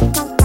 Bye.